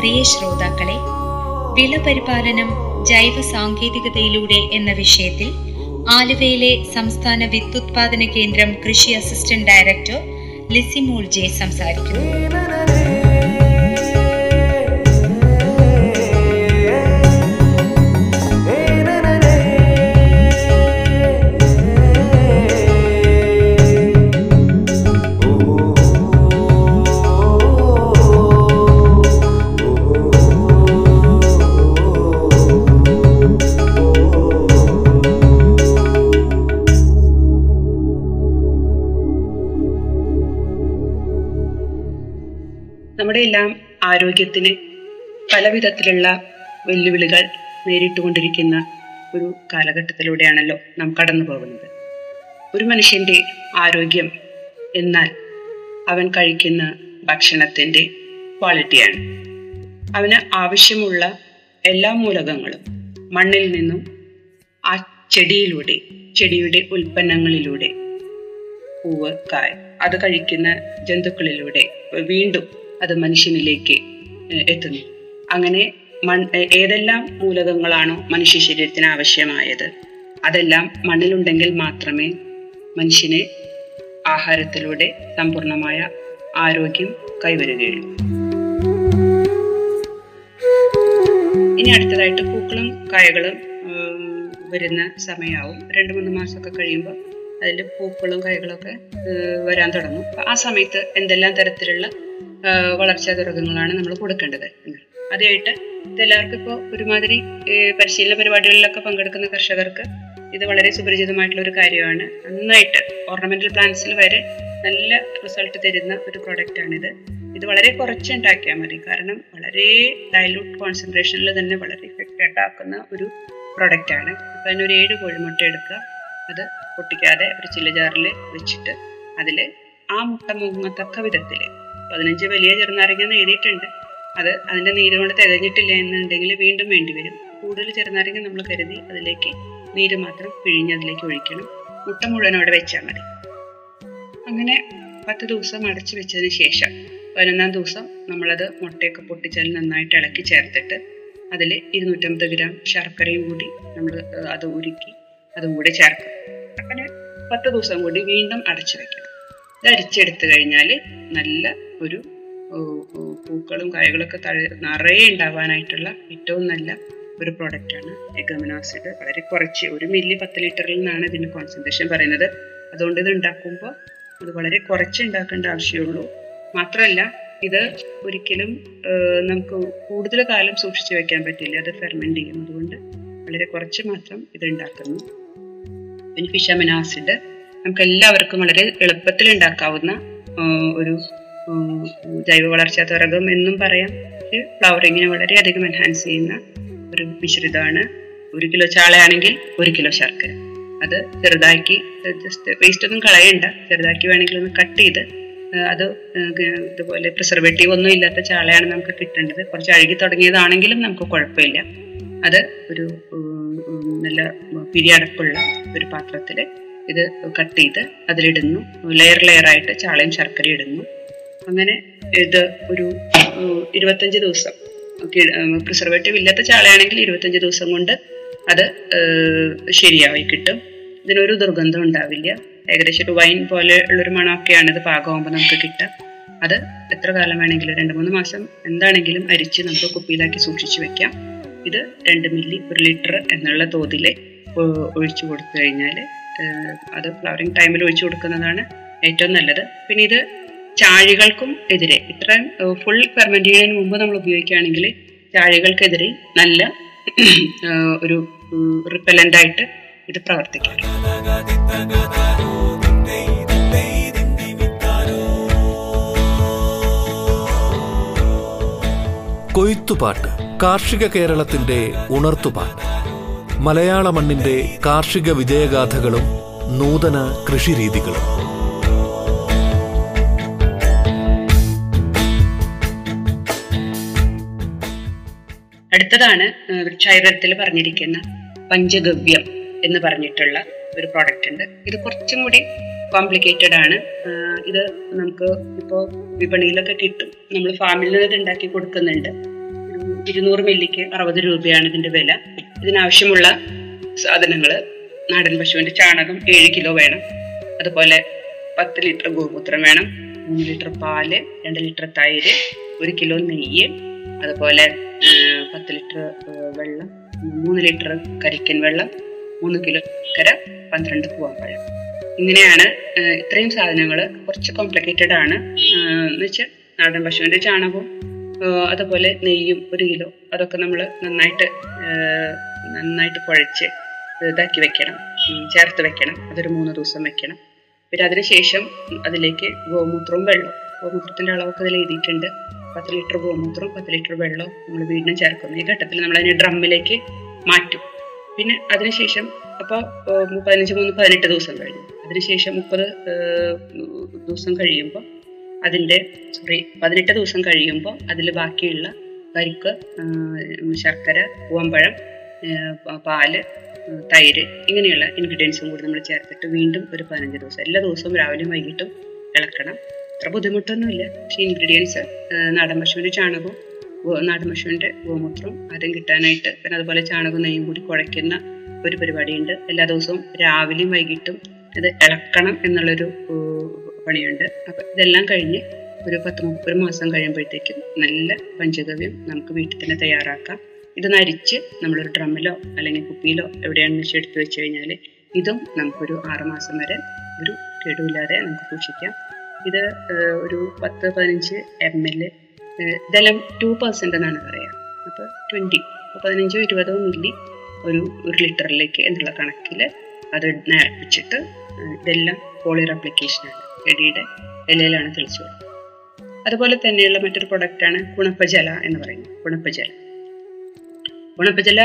പ്രിയ ശ്രോതാക്കളെ വിളപരിപാലനം ജൈവ സാങ്കേതികതയിലൂടെ എന്ന വിഷയത്തിൽ ആലുവയിലെ സംസ്ഥാന വിത്തുത്പാദന കേന്ദ്രം കൃഷി അസിസ്റ്റന്റ് ഡയറക്ടർ ലിസിമോൾ ജെ സംസാരിക്കുന്നു. ആരോഗ്യത്തിന് പലവിധത്തിലുള്ള വെല്ലുവിളികൾ നേരിട്ടുകൊണ്ടിരിക്കുന്ന ഒരു കാലഘട്ടത്തിലൂടെയാണല്ലോ നാം കടന്നു പോകുന്നത്. ഒരു മനുഷ്യന്റെ ആരോഗ്യം എന്നാൽ അവൻ കഴിക്കുന്ന ഭക്ഷണത്തിന്റെ ക്വാളിറ്റിയാണ് അവന് ആവശ്യമുള്ള എല്ലാ മൂലകങ്ങളും മണ്ണിൽ നിന്നും ആ ചെടിയിലൂടെ ചെടിയുടെ ഉൽപ്പന്നങ്ങളിലൂടെ പൂവ് കായ് അത് കഴിക്കുന്ന ജന്തുക്കളിലൂടെ വീണ്ടും അത് മനുഷ്യനിലേക്ക് എത്തുന്നു. അങ്ങനെ മൺ ഏതെല്ലാം മൂലകങ്ങളാണോ മനുഷ്യ ശരീരത്തിന് ആവശ്യമായത്? അതെല്ലാം മണ്ണിലുണ്ടെങ്കിൽ മാത്രമേ മനുഷ്യനെ ആഹാരത്തിലൂടെ സമ്പൂർണമായ ആരോഗ്യം കൈവരുകയുള്ളൂ. ഇനി അടുത്തതായിട്ട് പൂക്കളും കായകളും വരുന്ന സമയമാവും രണ്ട് മൂന്ന് മാസമൊക്കെ കഴിയുമ്പോൾ അതിൽ പൂക്കളും കായകളൊക്കെ വരാൻ തുടങ്ങും. ആ സമയത്ത് എന്തെല്ലാം തരത്തിലുള്ള വളർച്ചാ തുറകങ്ങളാണ് നമ്മൾ കൊടുക്കേണ്ടത്. അതായിട്ട് ഇതെല്ലാവർക്കും ഇപ്പോൾ ഒരുമാതിരി പരിശീലന പരിപാടികളിലൊക്കെ പങ്കെടുക്കുന്ന കർഷകർക്ക് ഇത് വളരെ സുപരിചിതമായിട്ടുള്ള ഒരു കാര്യമാണ്. നന്നായിട്ട് ഓർണമെന്റൽ പ്ലാന്റ്സിൽ വരെ നല്ല റിസൾട്ട് തരുന്ന ഒരു പ്രോഡക്റ്റ് ആണിത്. ഇത് വളരെ കുറച്ച് ഉണ്ടാക്കിയാൽ മതി. കാരണം വളരെ ഡൈലൂട്ട് കോൺസെൻട്രേഷനിൽ തന്നെ വളരെ ഇഫക്റ്റ് ഉണ്ടാക്കുന്ന ഒരു പ്രോഡക്റ്റ് ആണ്. അപ്പൊ അതിനൊരു ഏഴ് കോഴിമുട്ട എടുക്കുക. അത് പൊട്ടിക്കാതെ ഒരു ചില്ലജാറിൽ വെച്ചിട്ട് അതിൽ ആ മുട്ട മുങ്ങത്തക്ക വിധത്തിൽ പതിനഞ്ച് വലിയ ചെറുനാരങ്ങ എഴുതിയിട്ടുണ്ട് അത് അതിന്റെ നീര് കൊണ്ട് തികഞ്ഞിട്ടില്ല എന്നുണ്ടെങ്കിൽ വീണ്ടും വേണ്ടി വരും. കൂടുതൽ ചെറുനാരങ്ങ നമ്മൾ കരുതി അതിലേക്ക് നീര് മാത്രം പിഴിഞ്ഞ് അതിലേക്ക് ഒഴിക്കണം. മുട്ട മുഴുവൻ അവിടെ വെച്ചാൽ മതി. അങ്ങനെ പത്ത് ദിവസം അടച്ചു വെച്ചതിന് ശേഷം പതിനൊന്നാം ദിവസം നമ്മളത് മുട്ടയൊക്കെ പൊട്ടിച്ചാൽ നന്നായിട്ട് ഇളക്കി ചേർത്തിട്ട് അതിൽ ഇരുന്നൂറ്റമ്പത് ഗ്രാം ശർക്കരയും കൂടി നമ്മൾ അത് ഉരുക്കി അതും കൂടി ചേർക്കും. അങ്ങനെ പത്ത് ദിവസം കൂടി വീണ്ടും അടച്ചു വെക്കണം. ഇത് അരിച്ചെടുത്തു കഴിഞ്ഞാൽ നല്ല ഒരു പൂക്കളും കായകളൊക്കെ തഴ നിറയെ ഉണ്ടാവാനായിട്ടുള്ള ഏറ്റവും നല്ല ഒരു പ്രോഡക്റ്റാണ് എഗമിനോസിഡ് വളരെ കുറച്ച് ഒരു മില്ലി പത്ത് ലിറ്ററിൽ നിന്നാണ് ഇതിന് കോൺസെൻട്രേഷൻ പറയുന്നത്. അതുകൊണ്ട് ഇത് ഉണ്ടാക്കുമ്പോൾ അത് വളരെ കുറച്ച് ഉണ്ടാക്കേണ്ട ആവശ്യമുള്ളൂ. മാത്രമല്ല ഇത് ഒരിക്കലും നമുക്ക് കൂടുതൽ കാലം സൂക്ഷിച്ചു വെക്കാൻ പറ്റില്ല. അത് ഫെർമെന്റ് ചെയ്യും. അതുകൊണ്ട് വളരെ കുറച്ച് മാത്രം ഇത് ഉണ്ടാക്കുന്നു. പിന്നെ ഫിഷ് ആസിഡ് നമുക്ക് എല്ലാവർക്കും വളരെ എളുപ്പത്തിൽ ഉണ്ടാക്കാവുന്ന ഒരു ജൈവ വളർച്ചാ ത്വരകം എന്നും പറയാം. ഫ്ലവറിങ്ങിനെ വളരെയധികം എൻഹാൻസ് ചെയ്യുന്ന ഒരു മിശ്രിതമാണ്. ഒരു കിലോ ചാളയാണെങ്കിൽ ഒരു കിലോ ശർക്കര. അത് ചെറുതാക്കി ജസ്റ്റ് വേസ്റ്റ് ഒന്നും കളയണ്ട. ചെറുതാക്കി വേണമെങ്കിൽ ഒന്ന് കട്ട് ചെയ്ത് അത് ഇതുപോലെ പ്രിസർവേറ്റീവ് ഒന്നും ഇല്ലാത്ത ചാളയാണ് നമുക്ക് കിട്ടേണ്ടത്. കുറച്ച് അഴുകി തുടങ്ങിയതാണെങ്കിലും നമുക്ക് കുഴപ്പമില്ല. അത് ഒരു നല്ല പിരിയടപ്പുള്ള ഒരു പാത്രത്തിൽ ഇത് കട്ട് ചെയ്ത് അതിലിടുന്നു. ലെയർ ലെയർ ആയിട്ട് ചാളയും ശർക്കരയും ഇടുന്നു. അങ്ങനെ ഇത് ഒരു ഇരുപത്തഞ്ച് ദിവസം. പ്രിസർവേറ്റീവ് ഇല്ലാത്ത ചാളയാണെങ്കിൽ ഇരുപത്തഞ്ച് ദിവസം കൊണ്ട് അത് ശരിയായി കിട്ടും. ഇതിനൊരു ദുർഗന്ധം ഉണ്ടാവില്ല. ഏകദേശം ഒരു വൈൻ പോലെ ഉള്ളൊരു മണമൊക്കെയാണ് ഇത് പാകമാകുമ്പോൾ നമുക്ക് കിട്ടുക. അത് എത്ര കാലം വേണമെങ്കിലും രണ്ട് മൂന്ന് മാസം എന്താണെങ്കിലും അരിച്ച് നമുക്ക് കുപ്പിയിലാക്കി സൂക്ഷിച്ചു വെക്കാം. ഇത് രണ്ട് മില്ലി ഒരു ലിറ്റർ എന്നുള്ള തോതിൽ ഒഴിച്ചു കൊടുത്തു കഴിഞ്ഞാൽ അത് ഫ്ലവറിങ് ടൈമിൽ ഒഴിച്ചു കൊടുക്കുന്നതാണ് ഏറ്റവും നല്ലത്. പിന്നെ ഇത് ചാഴികൾക്കും എതിരെ. ഇത്ര ഫുൾ ഫെർമെന്റ് ചെയ്യുന്നതിന് മുമ്പ് നമ്മൾ ഉപയോഗിക്കുകയാണെങ്കിൽ ചാഴികൾക്കെതിരെ നല്ല ഒരു റിപ്പലന്റ് ആയിട്ട് ഇത് പ്രവർത്തിക്കും. കൊയ്ത്തുപാട്ട് കാർഷിക കേരളത്തിന്റെ ഉണർത്തുപാട്ട്. മലയാള മണ്ണിന്റെ കാർഷിക വിജയഗാഥകളും നൂതന കൃഷിരീതികളും. അടുത്തതാണ് വൃക്ഷായുർവേദത്തിൽ പറഞ്ഞിരിക്കുന്ന പഞ്ചഗവ്യം എന്ന് പറഞ്ഞിട്ടുള്ള ഒരു പ്രോഡക്റ്റ് ഉണ്ട്. ഇത് കുറച്ചും കൂടി കോംപ്ലിക്കേറ്റഡ് ആണ്. ഇത് നമുക്ക് ഇപ്പോൾ വിപണിയിലൊക്കെ കിട്ടും. നമ്മൾ ഫാമിൽ നിന്ന് ഉണ്ടാക്കി കൊടുക്കുന്നുണ്ട്. ഇരുന്നൂറ് മില്ലിക്ക് അറുപത് രൂപയാണ് ഇതിന്റെ വില. ഇതിനാവശ്യമുള്ള സാധനങ്ങൾ നാടൻ പശുവിന്റെ ചാണകം ഏഴ് കിലോ വേണം. അതുപോലെ പത്ത് ലിറ്റർ ഗോമൂത്രം വേണം. മൂന്ന് ലിറ്റർ പാൽ രണ്ട് ലിറ്റർ തൈര് ഒരു കിലോ നെയ്യ് അതുപോലെ പത്ത് ലിറ്റർ വെള്ളം മൂന്ന് ലിറ്റർ കരിക്കൻ വെള്ളം മൂന്ന് കിലോ കര പന്ത്രണ്ട് പൂവാമ്പഴം ഇങ്ങനെയാണ് ഇത്രയും സാധനങ്ങൾ കുറച്ച് കോംപ്ലിക്കേറ്റഡ് ആണ്. എന്ന് വെച്ചാൽ നാടൻ പശുവിന്റെ ചാണകവും അതുപോലെ നെയ്യും ഒരു കിലോ അതൊക്കെ നമ്മൾ നന്നായിട്ട് നന്നായിട്ട് കുഴച്ച് ഇതാക്കി വെക്കണം. ചേർത്ത് വെക്കണം. അതൊരു മൂന്ന് ദിവസം വെക്കണം. പിന്നെ അതിനുശേഷം അതിലേക്ക് ഗോമൂത്രവും വെള്ളവും ഗോമൂത്രത്തിന്റെ അളവൊക്കെ അതിൽ എഴുതിയിട്ടുണ്ട്. പത്ത് ലിറ്റർ ഗോമൂത്രവും പത്ത് ലിറ്റർ വെള്ളവും നമ്മൾ വീണ്ടും ചേർക്കുന്നു. ഈ ഘട്ടത്തിൽ നമ്മൾ അതിനെ ഡ്രമ്മിലേക്ക് മാറ്റും. പിന്നെ അതിനുശേഷം അപ്പോൾ പതിനഞ്ച് മൂന്ന് പതിനെട്ട് ദിവസം കഴിഞ്ഞു. അതിനുശേഷം മുപ്പത് ദിവസം കഴിയുമ്പോൾ അതിന്റെ സോറി പതിനെട്ട് ദിവസം കഴിയുമ്പോൾ അതിൽ ബാക്കിയുള്ള കരിക്ക് ശർക്കര പൂവമ്പഴം പാൽ തൈര് ഇങ്ങനെയുള്ള ഇൻഗ്രീഡിയൻസും കൂടി നമ്മൾ ചേർത്തിട്ട് വീണ്ടും ഒരു പതിനഞ്ച് ദിവസം. എല്ലാ ദിവസവും രാവിലെയും വൈകിട്ടും ഇളക്കണം. അത്ര ബുദ്ധിമുട്ടൊന്നുമില്ല. പക്ഷേ ഇൻഗ്രീഡിയൻസ് നാടൻ പശുവിന്റെ ചാണകവും നാടൻ പശുവിന്റെ ഗോമൂത്രം ആദ്യം കിട്ടാനായിട്ട് പിന്നെ അതുപോലെ ചാണകവും നെയ്യും കൂടി കുഴയ്ക്കുന്ന ഒരു പരിപാടിയുണ്ട്. എല്ലാ ദിവസവും രാവിലെയും വൈകിട്ടും ഇത് ഇളക്കണം എന്നുള്ളൊരു പണിയുണ്ട്. അപ്പം ഇതെല്ലാം കഴിഞ്ഞ് ഒരു പത്ത് മുപ്പത് മാസം കഴിയുമ്പോഴത്തേക്കും നല്ല പഞ്ചഗവ്യം നമുക്ക് വീട്ടിൽ തന്നെ തയ്യാറാക്കാം. ഇത് നരിച്ച് നമ്മളൊരു ഡ്രമ്മിലോ അല്ലെങ്കിൽ കുപ്പിയിലോ എവിടെയാണെന്ന് വെച്ചാൽ എടുത്തു വെച്ച് കഴിഞ്ഞാൽ ഇതും നമുക്കൊരു ആറ് മാസം വരെ ഒരു കേടുമില്ലാതെ നമുക്ക് സൂക്ഷിക്കാം. ഇത് ഒരു പത്ത് പതിനഞ്ച് എം എൽ ഇതെല്ലാം ടു പെർസെന്റ് എന്നാണ് പറയുക അപ്പോൾ ട്വന്റി പതിനഞ്ചോ ഇരുപതോ മില്ലി ഒരു ഒരു ലിറ്ററിലേക്ക് എന്നുള്ള കണക്കിൽ അത് നേർപ്പിച്ചിട്ട് ഏർ, ഇതെല്ലാം പോളിയർ അപ്ലിക്കേഷനാണ് ചെടിയുടെ ഇലയിലാണ് തെളിച്ചു കൊടുക്കുന്നത് അതുപോലെ തന്നെയുള്ള മറ്റൊരു പ്രൊഡക്റ്റാണ് കുണപ്പജല എന്ന് പറയുന്നത്. കുണപ്പജല ഗുണപ്പജല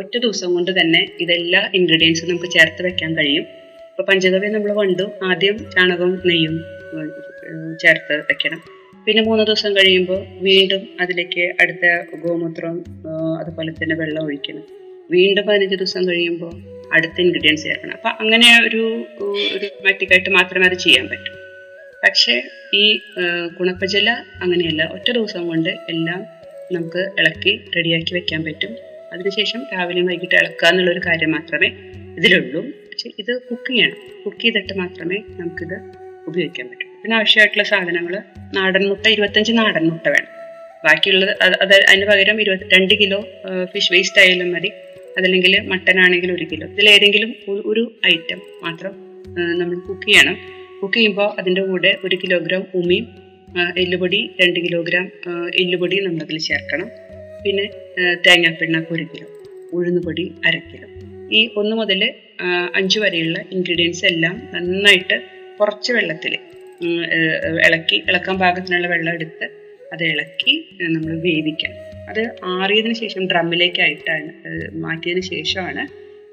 ഒറ്റ ദിവസം കൊണ്ട് തന്നെ ഇതെല്ലാ ഇൻഗ്രീഡിയൻസും നമുക്ക് ചേർത്ത് വെക്കാൻ കഴിയും. ഇപ്പൊ പഞ്ചഗവ്യം നമ്മൾ കണ്ടു ആദ്യം ചാണകവും നെയ്യും ചേർത്ത് വെക്കണം. പിന്നെ മൂന്ന് ദിവസം കഴിയുമ്പോൾ വീണ്ടും അതിലേക്ക് അടുത്ത ഗോമൂത്രം അതുപോലെ തന്നെ വെള്ളം ഒഴിക്കണം. വീണ്ടും പതിനഞ്ച് ദിവസം കഴിയുമ്പോൾ അടുത്ത ഇൻഗ്രീഡിയൻസ് ചേർക്കണം. അപ്പൊ അങ്ങനെ ഒരു ഒരു മാറ്റിക്കായിട്ട് മാത്രമേ അത് ചെയ്യാൻ പറ്റൂ. പക്ഷേ ഈ കുണപ്പജല അങ്ങനെയല്ല. ഒറ്റ ദിവസം കൊണ്ട് എല്ലാം നമുക്ക് ഇളക്കി റെഡിയാക്കി വെക്കാൻ പറ്റും. അതിനുശേഷം രാവിലെയും വൈകിട്ട് ഇളക്കുക എന്നുള്ളൊരു കാര്യം മാത്രമേ ഇതിലുള്ളൂ. പക്ഷെ ഇത് കുക്ക് ചെയ്യണം. കുക്ക് ചെയ്തിട്ട് മാത്രമേ നമുക്കിത് ഉപയോഗിക്കാൻ പറ്റൂ. പിന്നെ ആവശ്യമായിട്ടുള്ള സാധനങ്ങൾ നാടൻ മുട്ട ഇരുപത്തഞ്ച് നാടൻ മുട്ട വേണം. ബാക്കിയുള്ളത് അത് അത് അതിന് പകരം ഇരുപത്തി രണ്ട് കിലോ ഫിഷ് വേസ്റ്റ് ആയാലും മതി. അതല്ലെങ്കിൽ മട്ടൻ ആണെങ്കിൽ ഒരു കിലോ. ഇതിലേതെങ്കിലും ഒരു- ഐറ്റം മാത്രം നമ്മൾ കുക്ക് ചെയ്യണം. കുക്ക് ചെയ്യുമ്പോൾ അതിന്റെ കൂടെ ഒരു കിലോഗ്രാം ഉമിയും എല്ലുപൊടി രണ്ട് കിലോഗ്രാം എല്ലുപൊടി നമ്മളതിൽ ചേർക്കണം. പിന്നെ തേങ്ങാപ്പിണ്ണാക്ക് ഒരു കിലോ ഉഴുന്നുപൊടി അര കിലോ. ഈ ഒന്ന് മുതൽ അഞ്ച് വരെയുള്ള ഇൻഗ്രീഡിയൻസ് എല്ലാം നന്നായിട്ട് കുറച്ച് വെള്ളത്തിൽ ഇളക്കി ഇളക്കാൻ പാകത്തിനുള്ള വെള്ളം എടുത്ത് അത് ഇളക്കി നമ്മൾ വേവിക്കാം. അത് ആറിയതിന് ശേഷം ഡ്രമ്മിലേക്കായിട്ടാണ് മാറ്റിയതിന് ശേഷമാണ്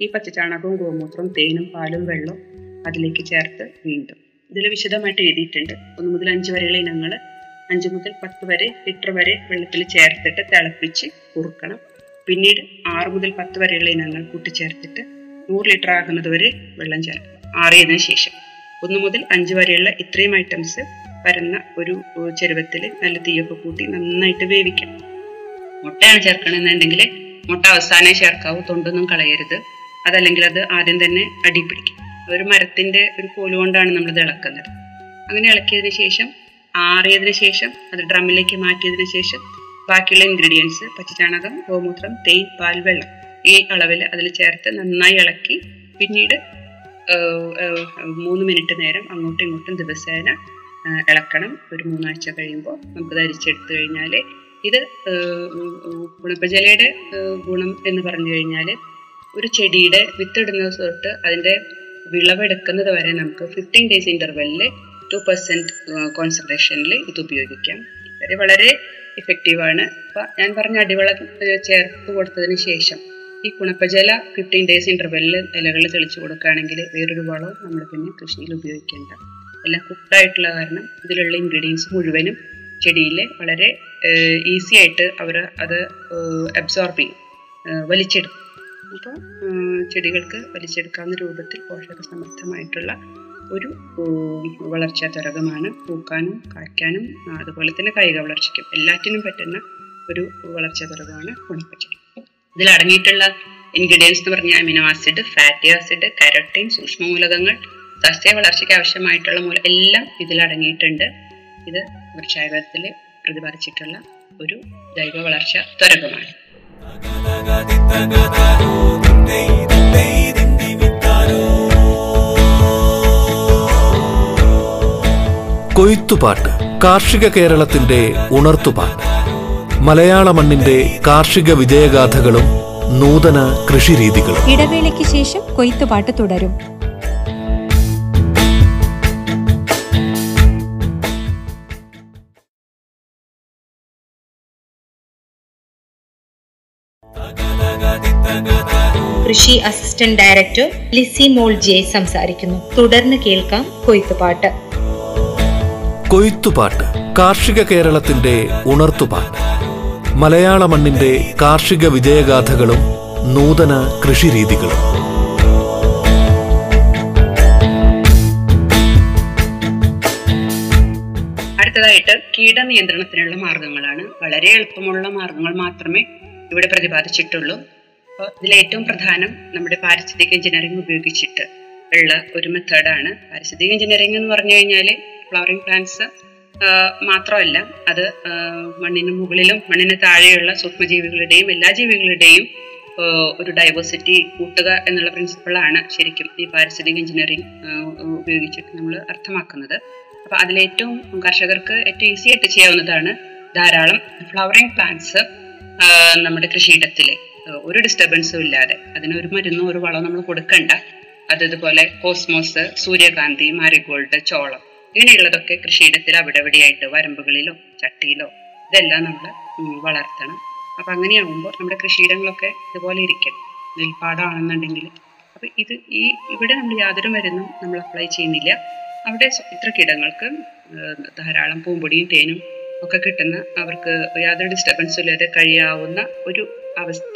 ഈ പച്ചച്ചാണകവും ഗോമൂത്രവും തേനും പാലും വെള്ളവും അതിലേക്ക് ചേർത്ത് വീണ്ടും. ഇതിൽ വിശദമായിട്ട് എഴുതിയിട്ടുണ്ട്. ഒന്ന് മുതൽ അഞ്ച് വരെയുള്ള ഇനങ്ങൾ അഞ്ച് മുതൽ പത്ത് വരെ ലിറ്റർ വരെ വെള്ളത്തിൽ ചേർത്തിട്ട് തിളപ്പിച്ച് കുറുക്കണം. പിന്നീട് ആറ് മുതൽ പത്ത് വരെയുള്ള ഇനങ്ങൾ കൂട്ടിച്ചേർത്തിട്ട് നൂറ് ലിറ്റർ ആകുന്നത് വരെ വെള്ളം ചേർക്കുക ആറിയതിനു ശേഷം ഒന്ന് മുതൽ അഞ്ച് വരെയുള്ള ഇത്രയും ഐറ്റംസ് പരന്ന ഒരു ചെരുവത്തിൽ നല്ല തീയൊക്കെ കൂട്ടി നന്നായിട്ട് വേവിക്കണം മുട്ടയാണ് ചേർക്കണമെന്നുണ്ടെങ്കിൽ മുട്ട അവസാനം ചേർക്കാവൂ തൊണ്ടൊന്നും കളയരുത്. അതല്ലെങ്കിൽ അത് ആദ്യം തന്നെ അടി പിടിക്കും. ഒരു മരത്തിന്റെ ഒരു കോൽ കൊണ്ടാണ് നമ്മൾ ഇളക്കുന്നത്. അങ്ങനെ ഇളക്കിയതിന് ശേഷം ആറിയതിന് ശേഷം അത് ഡ്രമ്മിലേക്ക് മാറ്റിയതിന് ശേഷം ബാക്കിയുള്ള ഇൻഗ്രീഡിയൻസ് പച്ചചാണകം ഗോമൂത്രം തേൻ പാൽ വെള്ളം ഈ അളവിൽ അതിൽ ചേർത്ത് നന്നായി ഇളക്കി പിന്നീട് മൂന്ന് മിനിറ്റ് നേരം അങ്ങോട്ടും ഇങ്ങോട്ടും ദിവസേന ഇളക്കണം. ഒരു മൂന്നാഴ്ച കഴിയുമ്പോൾ നമുക്ക് ധരിച്ചെടുത്തു കഴിഞ്ഞാൽ ഇത് ഗുണപ്പജലയുടെ ഗുണം എന്ന് പറഞ്ഞു കഴിഞ്ഞാൽ ഒരു ചെടിയുടെ വിത്തിടുന്നത് തൊട്ട് അതിന്റെ വിളവെടുക്കുന്നത് വരെ നമുക്ക് ഫിഫ്റ്റീൻ ഡേയ്സ് ഇന്റർവെല്ലിൽ ടു പെർസെന്റ് കോൺസെൻട്രേഷനിൽ ഇത് ഉപയോഗിക്കാം. വളരെ ഇഫക്റ്റീവാണ് അപ്പോൾ ഞാൻ പറഞ്ഞ അടിവളം ചേർത്ത് കൊടുത്തതിന് ശേഷം ഈ കുണപ്പജല ഫിഫ്റ്റീൻ ഡേയ്സ് ഇന്റർവെല്ലിൽ ഇലകളിൽ തെളിച്ചു കൊടുക്കുകയാണെങ്കിൽ വേറൊരു വളവും നമ്മൾ പിന്നെ കൃഷിയിൽ ഉപയോഗിക്കേണ്ട. എല്ലാം കുക്ക്ഡ് ആയിട്ടുള്ള കാരണം ഇതിലുള്ള ഇൻഗ്രീഡിയൻസ് മുഴുവനും ചെടിയിൽ വളരെ ഈസി ആയിട്ട് അവർ അത് അബ്സോർബ് ചെയ്യും വലിച്ചെടുക്കും. അപ്പോൾ ചെടികൾക്ക് വലിച്ചെടുക്കാവുന്ന രൂപത്തിൽ പോഷക സമൃദ്ധമായിട്ടുള്ള ഒരു വളർച്ചാ ത്വരകമാണ് പൂക്കാനും കായ്ക്കാനും അതുപോലെ തന്നെ കായിക വളർച്ചയ്ക്കും എല്ലാറ്റിനും പറ്റുന്ന ഒരു വളർച്ചാ ത്വരകമാണ് ഉണക്കച്ചെടി ഇതിൽ അടങ്ങിയിട്ടുള്ള ഇൻഗ്രീഡിയൻസ് എന്ന് പറഞ്ഞാൽ amino acid fatty acid carotene സൂക്ഷ്മമൂലകങ്ങൾ സസ്യ വളർച്ചയ്ക്ക് ആവശ്യമായിട്ടുള്ള മൂല എല്ലാം ഇതിൽ അടങ്ങിയിട്ടുണ്ട്. ഇത് വൃക്ഷായുധത്തിൽ പ്രതിപാദിച്ചിട്ടുള്ള ഒരു ജൈവ വളർച്ച ത്വരകമാണ്. കൊയ്ത്തുപാട്ട് കാർഷിക കേരളത്തിന്റെ ഉണർത്തുപാട്ട്. മലയാള മണ്ണിന്റെ കാർഷിക വിജയഗാഥകളും നൂതന കൃഷിരീതികളും. ഇടവേളയ്ക്ക് ശേഷം കൊയ്ത്തുപാട്ട് തുടരും. കൃഷി അസിസ്റ്റന്റ് ഡയറക്ടർ ലിസി മോൾ ജെ സംസാരിക്കുന്നു. തുടർന്ന് കേൾക്കാം കൊയ്ത്തുപാട്ട്. കൊയ്ത്തുപാട്ട് കാർഷിക കേരളത്തിന്റെ ഉണർത്തുപാട്ട്. മലയാള മണ്ണിന്റെ കാർഷിക വിജയഗാഥകളും നൂതന കൃഷിരീതികളും. അടുത്തതായിട്ട് കീടനിയന്ത്രണത്തിനുള്ള മാർഗങ്ങളാണ്. വളരെ എളുപ്പമുള്ള മാർഗങ്ങൾ മാത്രമേ ഇവിടെ പ്രതിപാദിച്ചിട്ടുള്ളൂ. അപ്പോൾ ഇതിലേറ്റവും പ്രധാനം നമ്മുടെ പാരിസ്ഥിതിക എഞ്ചിനീയറിംഗ് ഉപയോഗിച്ചിട്ട് ഉള്ള ഒരു മെത്തേഡാണ് പാരിസ്ഥിതിക എഞ്ചിനീയറിംഗ് എന്ന് പറഞ്ഞു കഴിഞ്ഞാൽ ഫ്ലവറിംഗ് പ്ലാന്റ്സ് മാത്രമല്ല അത് മണ്ണിന് മുകളിലും മണ്ണിന് താഴെയുള്ള സൂക്ഷ്മജീവികളുടെയും എല്ലാ ജീവികളുടെയും ഒരു ഡൈവേഴ്സിറ്റി കൂട്ടുക എന്നുള്ള പ്രിൻസിപ്പിളാണ് ശരിക്കും ഈ പാരിസ്ഥിതിക എഞ്ചിനീയറിംഗ് ഉപയോഗിച്ചിട്ട് നമ്മൾ അർത്ഥമാക്കുന്നത്. അപ്പൊ അതിലേറ്റവും കർഷകർക്ക് ഏറ്റവും ഈസി ആയിട്ട് ചെയ്യാവുന്നതാണ് ധാരാളം ഫ്ലവറിംഗ് പ്ലാന്റ്സ് നമ്മുടെ കൃഷിയിടത്തിൽ ഒരു ഡിസ്റ്റർബൻസും ഇല്ലാതെ. അതിന് ഒരു മരുന്നും ഒരു വളവും നമ്മൾ കൊടുക്കണ്ട. അത് ഇതുപോലെ കോസ്മോസ് സൂര്യകാന്തി മാരിഗോൾഡ് ചോളം ഇങ്ങനെയുള്ളതൊക്കെ കൃഷിയിടത്തിൽ അവിടെ എവിടെയായിട്ട് വരമ്പുകളിലോ ചട്ടിയിലോ ഇതെല്ലാം നമ്മൾ വളർത്തണം. അപ്പൊ അങ്ങനെയാകുമ്പോൾ നമ്മുടെ കൃഷിയിടങ്ങളൊക്കെ ഇതുപോലെ ഇരിക്കണം നെൽപ്പാടാണെന്നുണ്ടെങ്കിൽ. അപ്പൊ ഇത് ഈ ഇവിടെ നമ്മൾ യാതൊരു മരുന്നും നമ്മൾ അപ്ലൈ ചെയ്യുന്നില്ല. അവിടെ ഇത്ര കിടങ്ങൾക്ക് ധാരാളം പൂമ്പൊടിയും തേനും ഒക്കെ കിട്ടുന്ന അവർക്ക് യാതൊരു ഡിസ്റ്റർബൻസും ഇല്ലാതെ കഴിയാവുന്ന ഒരു അവസ്ഥ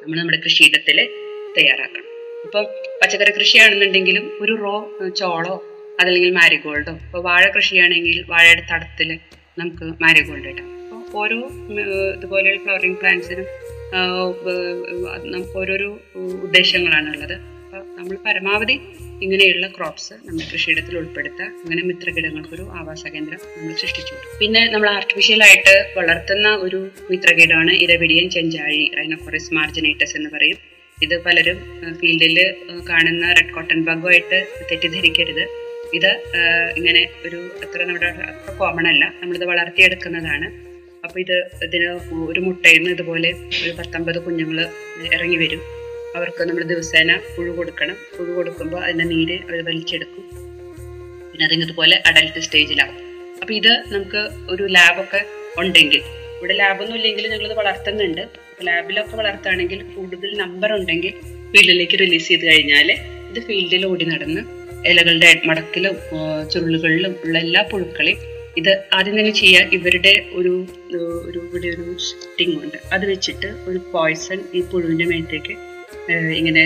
നമ്മൾ നമ്മുടെ കൃഷിയിടത്തിൽ തയ്യാറാക്കണം. ഇപ്പം പച്ചക്കറി കൃഷിയാണെന്നുണ്ടെങ്കിലും ഒരു റോ ചോളോ അതല്ലെങ്കിൽ മാരിഗോൾഡോ. ഇപ്പോൾ വാഴ കൃഷിയാണെങ്കിൽ വാഴയുടെ തടത്തിൽ നമുക്ക് മാരിഗോൾഡ് ഇടാം. അപ്പോൾ ഓരോ ഇതുപോലെയുള്ള ഫ്ലവറിങ് പ്ലാന്റ്സിനും നമുക്ക് ഓരോരോ ഉദ്ദേശങ്ങളാണ് ഉദ്ദേശങ്ങളാണുള്ളത്. അപ്പോൾ നമ്മൾ പരമാവധി ഇങ്ങനെയുള്ള ക്രോപ്സ് നമ്മൾ കൃഷിയിടത്തിൽ ഉൾപ്പെടുത്തുക അങ്ങനെ മിത്രകീടങ്ങൾക്കൊരു ആവാസ കേന്ദ്രം നമ്മൾ സൃഷ്ടിച്ചു പിന്നെ നമ്മൾ ആർട്ടിഫിഷ്യലായിട്ട് വളർത്തുന്ന ഒരു മിത്രകീടമാണ് ഇരപിടിയൻ ചെഞ്ചാഴി റൈനോഫോറിസ് മാർജിനേറ്റസ് എന്ന് പറയും. ഇത് പലരും ഫീൽഡിൽ കാണുന്ന റെഡ് കോട്ടൺ ബഗുമായിട്ട് തെറ്റിദ്ധരിക്കരുത്. ഇത് ഇങ്ങനെ ഒരു അത്ര നമ്മുടെ അത്ര കോമൺ അല്ല. നമ്മളിത് വളർത്തിയെടുക്കുന്നതാണ്. അപ്പോൾ ഇത് ഇതിന് ഒരു മുട്ടയിൽ നിന്ന് ഇതുപോലെ ഒരു പത്തൊമ്പത് കുഞ്ഞുങ്ങൾ ഇറങ്ങി വരും. അവർക്ക് നമ്മൾ ദിവസേന പുഴു കൊടുക്കണം. പുഴു കൊടുക്കുമ്പോൾ അതിന്റെ നീര് അവർ വലിച്ചെടുക്കും. പിന്നെ അതിന് ഇതുപോലെ അഡൽട്ട് സ്റ്റേജിലാവും അപ്പോൾ ഇത് നമുക്ക് ഒരു ലാബൊക്കെ ഉണ്ടെങ്കിൽ. ഇവിടെ ലാബൊന്നും ഇല്ലെങ്കിൽ ഞങ്ങളിത് വളർത്തുന്നുണ്ട്. ലാബിലൊക്കെ വളർത്തുകയാണെങ്കിൽ കൂടുതൽ നമ്പർ ഉണ്ടെങ്കിൽ ഫീൽഡിലേക്ക് റിലീസ് ചെയ്ത് കഴിഞ്ഞാൽ ഇത് ഫീൽഡിൽ ഓടി നടന്ന് ഇലകളുടെ മടക്കിലും ചുരുളുകളിലും ഉള്ള എല്ലാ പുഴുക്കളെയും ഇത് ആദ്യം തന്നെ ചെയ്യുക. ഇവരുടെ ഒരു ഒരു ഇവിടെ ഒരു സ്റ്റിങ് ഉണ്ട്. അത് വെച്ചിട്ട് ഒരു പോയ്സൺ ഈ പുഴുവിന്റെ മേത്തേക്ക് ഇങ്ങനെ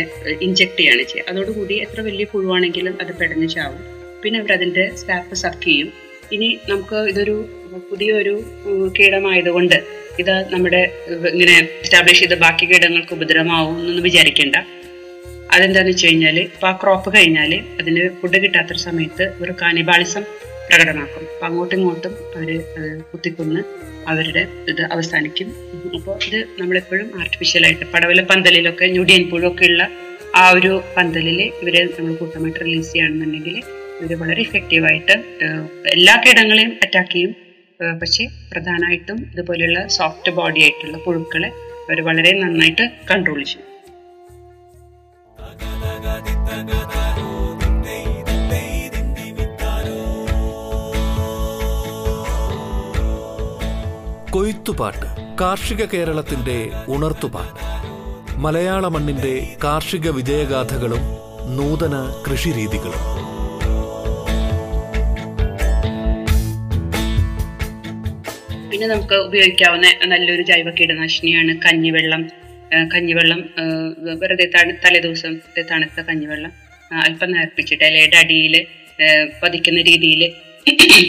ഇഞ്ചെക്ട് ചെയ്യാണ് ചെയ്യുക. അതോടുകൂടി എത്ര വലിയ പുഴുവാണെങ്കിലും അത് പെടഞ്ഞ് ചാവും. പിന്നെ അവർ അതിന്റെ സ്റ്റാപ്പ് സക്ക് ചെയ്യും. ഇനി നമുക്ക് ഇതൊരു പുതിയൊരു കീടമായതുകൊണ്ട് ഇത് നമ്മുടെ ഇങ്ങനെ എസ്റ്റാബ്ലിഷ് ചെയ്ത് ബാക്കി കീടങ്ങൾക്ക് ഉപദ്രവമാവും എന്നൊന്നും വിചാരിക്കേണ്ട. അതെന്താണെന്ന് വെച്ച് കഴിഞ്ഞാൽ ഇപ്പം ആ ക്രോപ്പ് കഴിഞ്ഞാൽ അതിന് ഫുഡ് കിട്ടാത്തൊരു സമയത്ത് ഒരു കാനിബാളിസം പ്രകടമാക്കും. അപ്പം അങ്ങോട്ടും ഇങ്ങോട്ടും അവർ കുത്തിക്കൊന്ന് അവരുടെ ഇത് അവസാനിക്കും. അപ്പോൾ ഇത് നമ്മളെപ്പോഴും ആർട്ടിഫിഷ്യലായിട്ട് പടവല പന്തലിലൊക്കെ ഞൊടിയൻ പുഴൊക്കെ ഉള്ള ആ ഒരു പന്തലിൽ ഇവരെ നമ്മൾ കൂട്ടമായിട്ട് റിലീസ് ചെയ്യുകയാണെന്നുണ്ടെങ്കിൽ ഇവർ വളരെ ഇഫക്റ്റീവായിട്ട് എല്ലാ കീടങ്ങളെയും അറ്റാക്ക് ചെയ്യും. പക്ഷേ പ്രധാനമായിട്ടും ഇതുപോലെയുള്ള സോഫ്റ്റ് ബോഡി ആയിട്ടുള്ള പുഴുക്കളെ അവർ വളരെ നന്നായിട്ട് കൺട്രോൾ ചെയ്യും. കൊയ്ത്തു കൊയ്ത്തുപാട്ട് കാർഷിക കേരളത്തിന്റെ ഉണർത്തുപാട്ട്. മലയാള മണ്ണിന്റെ കാർഷിക വിജയഗാഥകളും നൂതന കൃഷിരീതികളും. പിന്നെ നമുക്ക് ഉപയോഗിക്കാവുന്ന നല്ലൊരു ജൈവ കീടനാശിനിയാണ് കഞ്ഞിവെള്ളം. കഞ്ഞിവെള്ളം വെറുതെ തണു തലേദിവസം തണുത്ത കഞ്ഞിവെള്ളം അല്പം നേർപ്പിച്ചിട്ട് ഇലയുടെ അടിയിൽ പതിക്കുന്ന രീതിയിൽ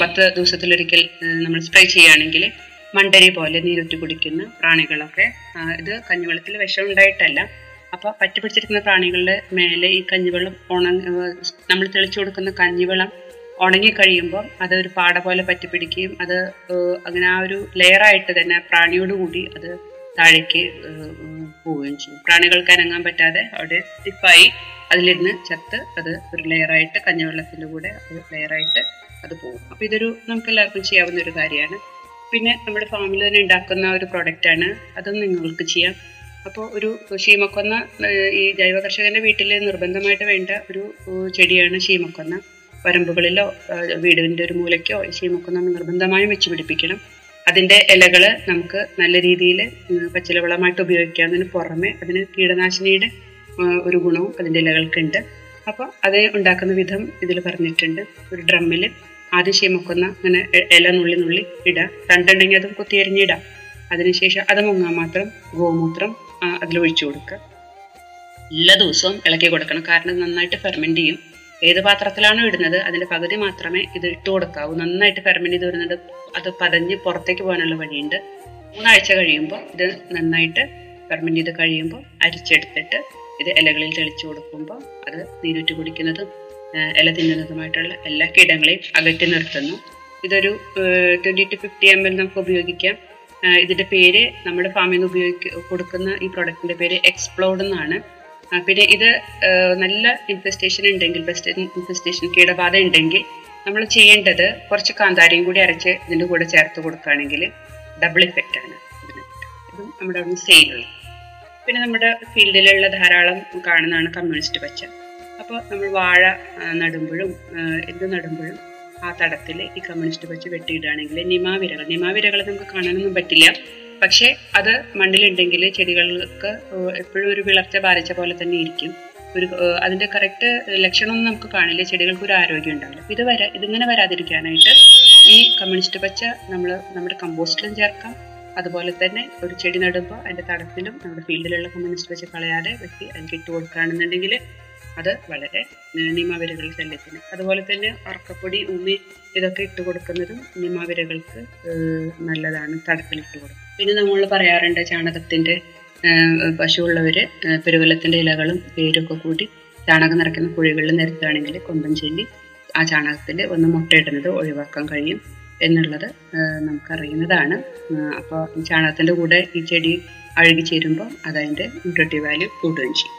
പത്ത് ദിവസത്തിലൊരിക്കൽ നമ്മൾ സ്പ്രേ ചെയ്യുകയാണെങ്കിൽ മണ്ടരി പോലെ നീരുറ്റി കുടിക്കുന്ന പ്രാണികളൊക്കെ ഇത് കഞ്ഞിവെള്ളത്തിൽ വിഷം ഉണ്ടായിട്ടല്ല. അപ്പൊ പറ്റി പിടിച്ചിരിക്കുന്ന പ്രാണികളുടെ മേലെ ഈ കഞ്ഞിവെള്ളം ഉണങ്ങ നമ്മൾ തെളിച്ചു കൊടുക്കുന്ന കഞ്ഞിവെള്ളം ഉണങ്ങി കഴിയുമ്പോൾ അത് ഒരു പാട പോലെ പറ്റിപ്പിടിക്കുകയും അത് അങ്ങനെ ആ ഒരു ലെയറായിട്ട് തന്നെ പ്രാണിയോട് കൂടി അത് താഴേക്ക് പോവുകയും ചെയ്യും. പ്രാണികൾക്ക് അനങ്ങാൻ പറ്റാതെ അവിടെ സ്റ്റിഫായി അതിലിരുന്ന് ചത്ത് അത് ഒരു ലെയറായിട്ട് കഞ്ഞവെള്ളത്തിന്റെ കൂടെ ഒരു ലെയറായിട്ട് അത് പോകും. അപ്പോൾ ഇതൊരു നമുക്ക് എല്ലാവർക്കും ചെയ്യാവുന്ന ഒരു കാര്യമാണ്. പിന്നെ നമ്മുടെ ഫാമിൽ തന്നെ ഉണ്ടാക്കുന്ന ഒരു പ്രൊഡക്റ്റാണ് അതും നിങ്ങൾക്ക് ചെയ്യാം. അപ്പോൾ ഒരു ശീമക്കൊന്ന ഈ ജൈവ കർഷകന്റെ വീട്ടിൽ നിർബന്ധമായിട്ട് വേണ്ട ഒരു ചെടിയാണ് ശീമക്കൊന്ന. വരമ്പുകളിലോ വീടിന്റെ ഒരു മൂലയ്ക്കോ ശീമൊക്കെ നമ്മൾ നിർബന്ധമായും വെച്ച് പിടിപ്പിക്കണം. അതിന്റെ ഇലകൾ നമുക്ക് നല്ല രീതിയിൽ പച്ചിലവളമായിട്ട് ഉപയോഗിക്കാവുന്നതിന് പുറമെ അതിന് കീടനാശിനിയുടെ ഒരു ഗുണവും അതിന്റെ ഇലകൾക്കുണ്ട്. അപ്പോൾ അത് ഉണ്ടാക്കുന്ന വിധം ഇതിൽ പറഞ്ഞിട്ടുണ്ട്. ഒരു ഡ്രമ്മിൽ ആദ്യം ശീമൊക്കുന്ന അങ്ങനെ ഇല നുള്ളി നുള്ളി ഇടാം. തണ്ടുണ്ടെങ്കിൽ അതും കുത്തിയരിഞ്ഞിടാം അതിനുശേഷം അത് മുങ്ങാൻ മാത്രം ഗോമൂത്രം അതിൽ ഒഴിച്ചു കൊടുക്കുക. എല്ലാ ദിവസവും ഇളക്കി കൊടുക്കണം. കാരണം നന്നായിട്ട് ഫെർമെന്റ് ചെയ്യും. ഏത് പാത്രത്തിലാണോ ഇടുന്നത് അതിന്റെ പകുതി മാത്രമേ ഇത് ഇട്ട് കൊടുക്കാവൂ. നന്നായിട്ട് ഫെർമെന്റ് ചെയ്ത് വരുന്നത് അത് പതഞ്ഞ് പുറത്തേക്ക് പോകാനുള്ള വഴിയുണ്ട്. മൂന്നാഴ്ച കഴിയുമ്പോൾ ഇത് നന്നായിട്ട് ഫെർമെന്റ് ചെയ്ത് കഴിയുമ്പോൾ അരിച്ചെടുത്തിട്ട് ഇത് ഇലകളിൽ തെളിച്ചു കൊടുക്കുമ്പോൾ അത് നീരൂറ്റി കുടിക്കുന്നതും ഇല തിന്നുന്നതുമായിട്ടുള്ള എല്ലാ കീടങ്ങളെയും അകറ്റി നിർത്തുന്നു. ഇതൊരു twenty to fifty M L നമുക്ക് ഉപയോഗിക്കാം. ഇതിന്റെ പേര് നമ്മുടെ ഫാമിൽ നിന്ന് ഉപയോഗിക്ക കൊടുക്കുന്ന ഈ പ്രൊഡക്റ്റിന്റെ പേര് എക്സ്പ്ലോഡ് എന്നാണ്. പിന്നെ ഇത് നല്ല ഇൻഫെസ്റ്റേഷൻ ഉണ്ടെങ്കിൽ ബെസ്റ്റ് ഇൻഫെസ്റ്റേഷൻ കീടബാധ ഉണ്ടെങ്കിൽ നമ്മൾ ചെയ്യേണ്ടത് കുറച്ച് കാന്താരിയും കൂടി അരച്ച് ഇതിന്റെ കൂടെ ചേർത്ത് കൊടുക്കുകയാണെങ്കിൽ ഡബിൾ ഇഫക്റ്റ് ആണ് ഇതും നമ്മുടെ അവിടെ സെയിലുള്ള പിന്നെ നമ്മുടെ ഫീൽഡിലുള്ള ധാരാളം കാണുന്നതാണ് കമ്മ്യൂണിസ്റ്റ് പച്ച. അപ്പോൾ നമ്മൾ വാഴ നടുമ്പോഴും എന്ത് നടുമ്പോഴും ആ തടത്തിൽ ഈ കമ്മ്യൂണിസ്റ്റ് പച്ച വെട്ടിയിടുകയാണെങ്കിൽ നിമാവിരകൾ നിമാവിരകൾ നമുക്ക് കാണാനൊന്നും പറ്റില്ല. പക്ഷേ അത് മണ്ണിലുണ്ടെങ്കിൽ ചെടികൾക്ക് എപ്പോഴും ഒരു വിളർച്ച ബാധിച്ച പോലെ തന്നെ ഇരിക്കും. ഒരു അതിന്റെ കറക്റ്റ് ലക്ഷണമൊന്നും നമുക്ക് കാണില്ല. ചെടികൾക്ക് ഒരു ആരോഗ്യം ഉണ്ടാവില്ല. ഇത് വരാ ഇതിങ്ങനെ വരാതിരിക്കാനായിട്ട് ഈ കമ്മ്യൂണിസ്റ്റ് പച്ച നമ്മൾ നമ്മുടെ കമ്പോസ്റ്റിലും ചേർക്കാം. അതുപോലെ തന്നെ ഒരു ചെടി നടുമ്പോൾ അതിന്റെ തടത്തിലും നമ്മുടെ ഫീൽഡിലുള്ള കമ്മ്യൂണിസ്റ്റ് പച്ച കളയാതെ വെട്ടി അതിൽ ഇട്ട് കൊടുക്കുകയാണെന്നുണ്ടെങ്കിൽ അത് വളരെ ഏഹ്, നിമാവിരകൾ ശല്യത്തിന്. അതുപോലെ തന്നെ അറക്കപ്പൊടി ഉമ്മി ഇതൊക്കെ ഇട്ട് കൊടുക്കുന്നതും നിമാവിരകൾക്ക് നല്ലതാണ്. തടത്തിൽ ഇട്ട് കൊടുക്കും. പിന്നെ നമ്മൾ പറയാറുണ്ട് ചാണകത്തിന്റെ ഏഹ്, പശുവുള്ളവര് പെരുവലത്തിന്റെ ഇലകളും പേരൊക്കെ കൂടി ചാണകം നിറയ്ക്കുന്ന കുഴികളിൽ നിരത്തുകയാണെങ്കിൽ കൊമ്പൻ ചെല്ലി ആ ചാണകത്തിൽ ഒന്ന് മുട്ടയിടുന്നത് ഒഴിവാക്കാൻ കഴിയും എന്നുള്ളത് നമുക്കറിയുന്നതാണ്. അപ്പോൾ ഈ ചാണകത്തിന്റെ കൂടെ ഈ ചെടി അഴുകി ചേരുമ്പോൾ അതതിന്റെ ന്യൂട്രിറ്റീവ് വാല്യൂ കൂടുകയും ചെയ്യും.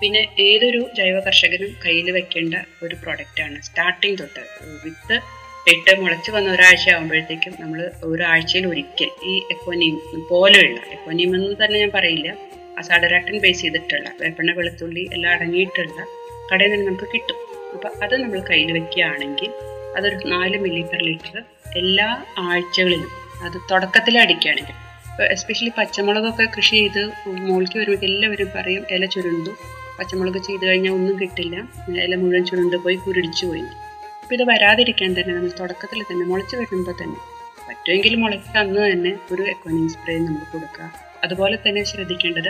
പിന്നെ ഏതൊരു ജൈവ കർഷകനും കയ്യിൽ വെക്കേണ്ട ഒരു പ്രോഡക്റ്റാണ് സ്റ്റാർട്ടിങ് തൊട്ട് വിത്ത് ഇട്ട് മുളച്ച് വന്ന ഒരാഴ്ച ആകുമ്പോഴത്തേക്കും നമ്മൾ ഒരാഴ്ചയിൽ ഒരിക്കൽ ഈ എക്കോനീം പോലെയുള്ള എക്കോനീം എന്ന് തന്നെ ഞാൻ പറയില്ല അസാഡരാക്ടൻ ബേസ് ചെയ്തിട്ടുള്ള വേപ്പെണ്ണ വെളുത്തുള്ളി എല്ലാം അടങ്ങിയിട്ടുള്ള കടയിൽ നിന്ന് നമുക്ക് കിട്ടും. അപ്പോൾ അത് നമ്മൾ കയ്യിൽ വെക്കുകയാണെങ്കിൽ അതൊരു നാല് മില്ലി പെർ ലിറ്റർ എല്ലാ ആഴ്ചകളിലും അത് തുടക്കത്തിൽ അടിക്കുകയാണെങ്കിൽ എസ്പെഷ്യലി പച്ചമുളകൊക്കെ കൃഷി ചെയ്ത് മുകളിലേക്ക് വരുമ്പോൾ എല്ലാവരും പറയും ഇല ചുരുണ്ടു പച്ചമുളക് ചെയ്ത് കഴിഞ്ഞാൽ ഒന്നും കിട്ടില്ല ഇല മുഴുവൻ ചുരുണ്ട് പോയി കുരുടിച്ചു പോയി. അപ്പോൾ ഇത് വരാതിരിക്കാൻ തന്നെ നമ്മൾ തുടക്കത്തിൽ തന്നെ മുളച്ച് വരുമ്പോൾ തന്നെ. പറ്റുമെങ്കിൽ മുളയ്ക്ക് അന്ന് തന്നെ ഒരു എക്വനിങ് സ്പ്രേ നമ്മൾ കൊടുക്കുക അതുപോലെ തന്നെ ശ്രദ്ധിക്കേണ്ടത്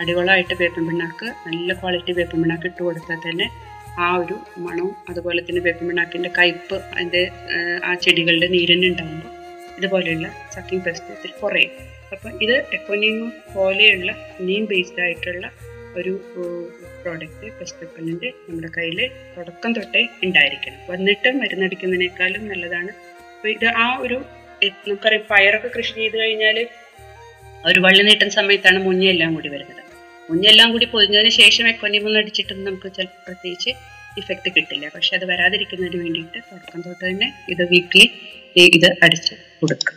അടിവളമായിട്ട് വേപ്പൻ പിണ്ണാക്ക് നല്ല ക്വാളിറ്റി വേപ്പൻ പിണ്ണാക്ക് ഇട്ട് കൊടുത്താൽ തന്നെ ആ ഒരു മണവും അതുപോലെ തന്നെ വേപ്പൻ പിണ്ണാക്കിന്റെ കയ്പ്പ് അതിന്റെ ആ ചെടികളുടെ നീരന്നെ ഉണ്ടാകുമ്പോൾ ഇതുപോലെയുള്ള സക്കിംഗ് പെസ്റ്റ് കുറയും. അപ്പം ഇത് എക്കോനീം പോലെയുള്ള നീം ബേസ്ഡ് ആയിട്ടുള്ള ഒരു പ്രോഡക്റ്റ് റിപ്പല്ലന്റ് നമ്മുടെ കയ്യിൽ തുടക്കം തൊട്ടേ ഉണ്ടായിരിക്കണം. വന്നിട്ട് മരുന്നടിക്കുന്നതിനേക്കാളും നല്ലതാണ്. അപ്പോൾ ഇത് ആ ഒരു നമുക്കറിയാം പയറൊക്കെ കൃഷി ചെയ്ത് കഴിഞ്ഞാൽ ഒരു വള്ളി നീട്ടുന്ന സമയത്താണ് മുഞ്ഞെല്ലാം കൂടി വരുന്നത്. മുഞ്ഞെല്ലാം കൂടി പൊതിഞ്ഞതിന് ശേഷം എക്കോനീം ഒന്ന് അടിച്ചിട്ടൊന്നും നമുക്ക് ചിലപ്പോൾ പ്രത്യേകിച്ച് ഇഫക്റ്റ് കിട്ടില്ല. പക്ഷെ അത് വരാതിരിക്കുന്നതിന് വേണ്ടിയിട്ട് തുടക്കം തൊട്ട് തന്നെ ഇത് വീക്ക്ലി ഇത് അടിച്ച് കൊടുക്കും